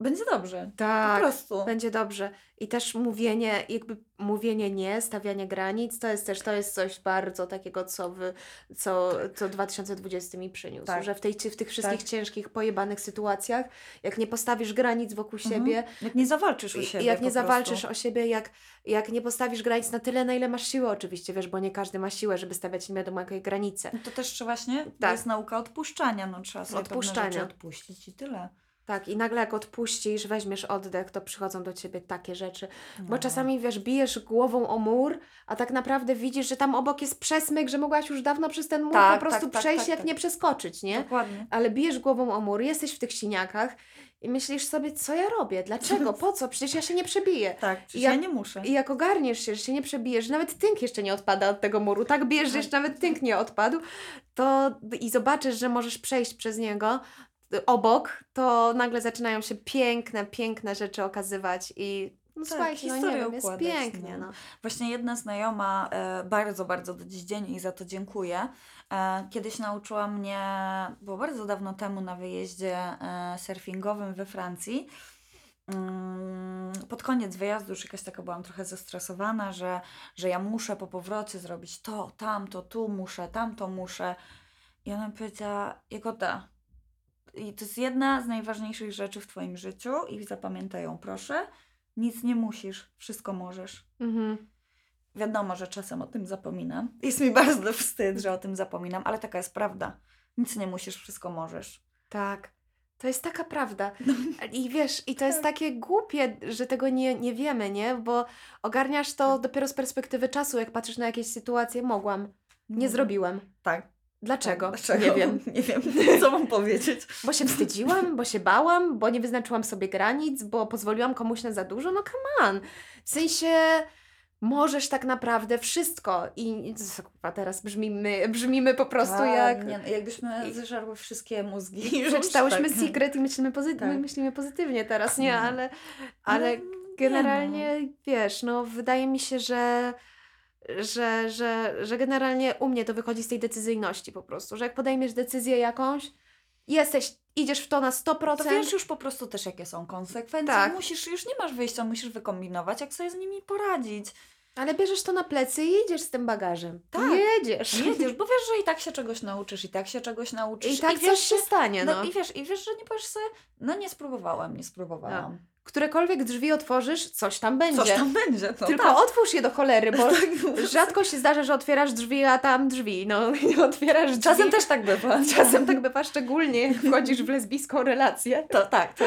B: będzie dobrze. Po
C: Tak.
B: prostu.
C: Będzie dobrze. I też mówienie, jakby mówienie nie, stawianie granic, to jest też to jest coś bardzo takiego, co, wy, co, co 2020 mi przyniósł.
B: Tak.
C: Że w, tej, w tych wszystkich
B: Tak.
C: ciężkich, pojebanych sytuacjach, jak nie postawisz granic wokół
B: Mhm.
C: siebie,
B: Jak nie zawalczysz o siebie.
C: Jak
B: po
C: nie
B: prostu.
C: zawalczysz o siebie, jak, jak nie postawisz granic na tyle, na ile masz siłę, oczywiście, wiesz, bo nie każdy ma siłę, żeby stawiać nie wiadomo jakie granice.
B: No To też właśnie, to
C: Tak.
B: jest nauka odpuszczania, no trzeba sobie
C: Odpuszczania.
B: odpuścić i tyle.
C: Tak, i nagle jak odpuścisz, weźmiesz oddech, to przychodzą do ciebie takie rzeczy. Bo
B: No.
C: czasami, wiesz, bijesz głową o mur, a tak naprawdę widzisz, że tam obok jest przesmyk, że mogłaś już dawno przez ten mur
B: Tak,
C: po prostu
B: tak, tak,
C: przejść,
B: tak,
C: jak
B: tak.
C: nie przeskoczyć, nie?
B: Dokładnie.
C: Ale bijesz głową o mur, jesteś w tych siniakach i myślisz sobie, co ja robię, dlaczego, po co, przecież ja się nie przebiję.
B: Tak, przecież
C: Ja-
B: ja nie muszę.
C: I jak ogarniesz się, że się nie przebijesz, że nawet tynk jeszcze nie odpada od tego muru, tak bijesz, że jeszcze nawet tynk nie odpadł, to i zobaczysz, że możesz przejść przez niego obok, to nagle zaczynają się piękne, piękne rzeczy okazywać i no
B: Tak,
C: słuchajcie, no nie wiem, jest
B: układać,
C: pięknie,
B: no.
C: no.
B: Właśnie jedna znajoma, e, bardzo, bardzo do dziś dzień i za to dziękuję, e, kiedyś nauczyła mnie, było bardzo dawno temu na wyjeździe e, surfingowym we Francji. Mm, Pod koniec wyjazdu już jakaś taka byłam trochę zestresowana, że, że ja muszę po powrocie zrobić to, tamto, tu muszę, tamto muszę. I ona mi powiedziała, Jagoda, i to jest jedna z najważniejszych rzeczy w Twoim życiu i zapamiętaj ją proszę, nic nie musisz, wszystko możesz.
C: Mhm.
B: Wiadomo, że czasem o tym zapominam. Jest mi bardzo wstyd, że o tym zapominam, ale taka jest prawda. Nic nie musisz, wszystko możesz.
C: Tak. To jest taka prawda. I wiesz, i to jest
B: Tak.
C: takie głupie, że tego nie, nie wiemy, nie? Bo ogarniasz to dopiero z perspektywy czasu, jak patrzysz na jakieś sytuacje, mogłam, nie
B: No.
C: zrobiłem.
B: Tak.
C: Dlaczego?
B: Dlaczego?
C: Nie wiem.
B: Nie wiem, co mam powiedzieć.
C: Bo się wstydziłam, bo się bałam, bo nie wyznaczyłam sobie granic, bo pozwoliłam komuś na za dużo. No come on. W sensie możesz tak naprawdę wszystko. I kurwa, teraz brzmimy, brzmimy po prostu
B: Tak,
C: jak...
B: Nie, no, jakbyśmy zeżarły wszystkie mózgi. już,
C: Przeczytałyśmy
B: tak.
C: Secret i myślimy, pozy-
B: Tak.
C: my myślimy pozytywnie teraz, nie?
B: No.
C: Ale, ale
B: nie
C: generalnie, wiesz, no wydaje mi się, że że, że, że generalnie u mnie to wychodzi z tej decyzyjności po prostu, że jak podejmiesz decyzję jakąś, jesteś, idziesz w to na 100%.
B: To wiesz już po prostu też, jakie są konsekwencje.
C: Tak.
B: Musisz, już nie masz wyjścia, musisz wykombinować, jak sobie z nimi poradzić.
C: Ale bierzesz to na plecy i jedziesz z tym bagażem.
B: Tak.
C: Jedziesz.
B: Jedziesz, bo wiesz, że i tak się czegoś nauczysz, i tak się czegoś nauczysz.
C: I tak
B: wiesz,
C: coś się stanie, no.
B: No i wiesz, i wiesz, że nie powiesz sobie, no nie spróbowałam, nie spróbowałam.
C: Którekolwiek drzwi otworzysz, coś tam będzie.
B: Coś tam będzie, to
C: Tylko
B: tak.
C: otwórz je do cholery, bo
B: Tak.
C: rzadko się zdarza, że otwierasz drzwi, a tam drzwi. No, nie otwierasz drzwi.
B: Czasem też tak bywa.
C: Czasem tak bywa, szczególnie jak wchodzisz w lesbijską relację.
B: To tak, to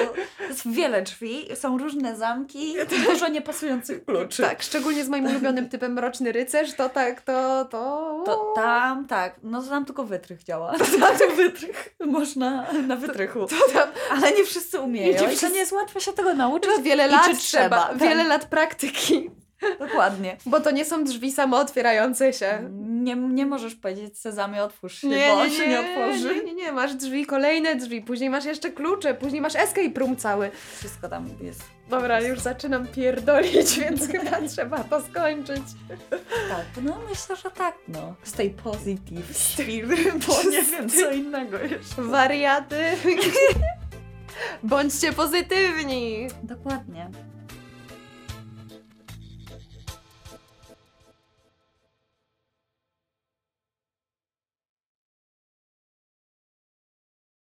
B: jest wiele drzwi, są różne zamki, dużo niepasujących kluczy.
C: Tak, szczególnie z moim ulubionym typem Mroczny Rycerz, to tak, to... To,
B: To tam, tak, no to tam tylko wytrych działa. Tam wytrych można na wytrychu.
C: to tam
B: Ale nie wszyscy umieją.
C: Nie
B: to
C: wszyscy-
B: nie jest łatwo się tego nauczyć.
C: Wiele
B: I
C: lat
B: czy
C: trzeba,
B: tak.
C: wiele lat praktyki,
B: Dokładnie.
C: bo to nie są drzwi samootwierające się.
B: Nie, nie możesz powiedzieć Sezamie otwórz się,
C: Nie,
B: bo
C: nie,
B: on się nie
C: nie,
B: otworzy.
C: nie, nie, nie, masz drzwi, kolejne drzwi, później masz jeszcze klucze, później masz escape room cały.
B: Wszystko tam jest.
C: Dobra, już zaczynam pierdolić, więc chyba trzeba to skończyć.
B: Tak, no myślę, że tak, no. Stay positive, Steve, bo nie wiem co innego jeszcze.
C: Wariaty. Bądźcie pozytywni.
B: Dokładnie.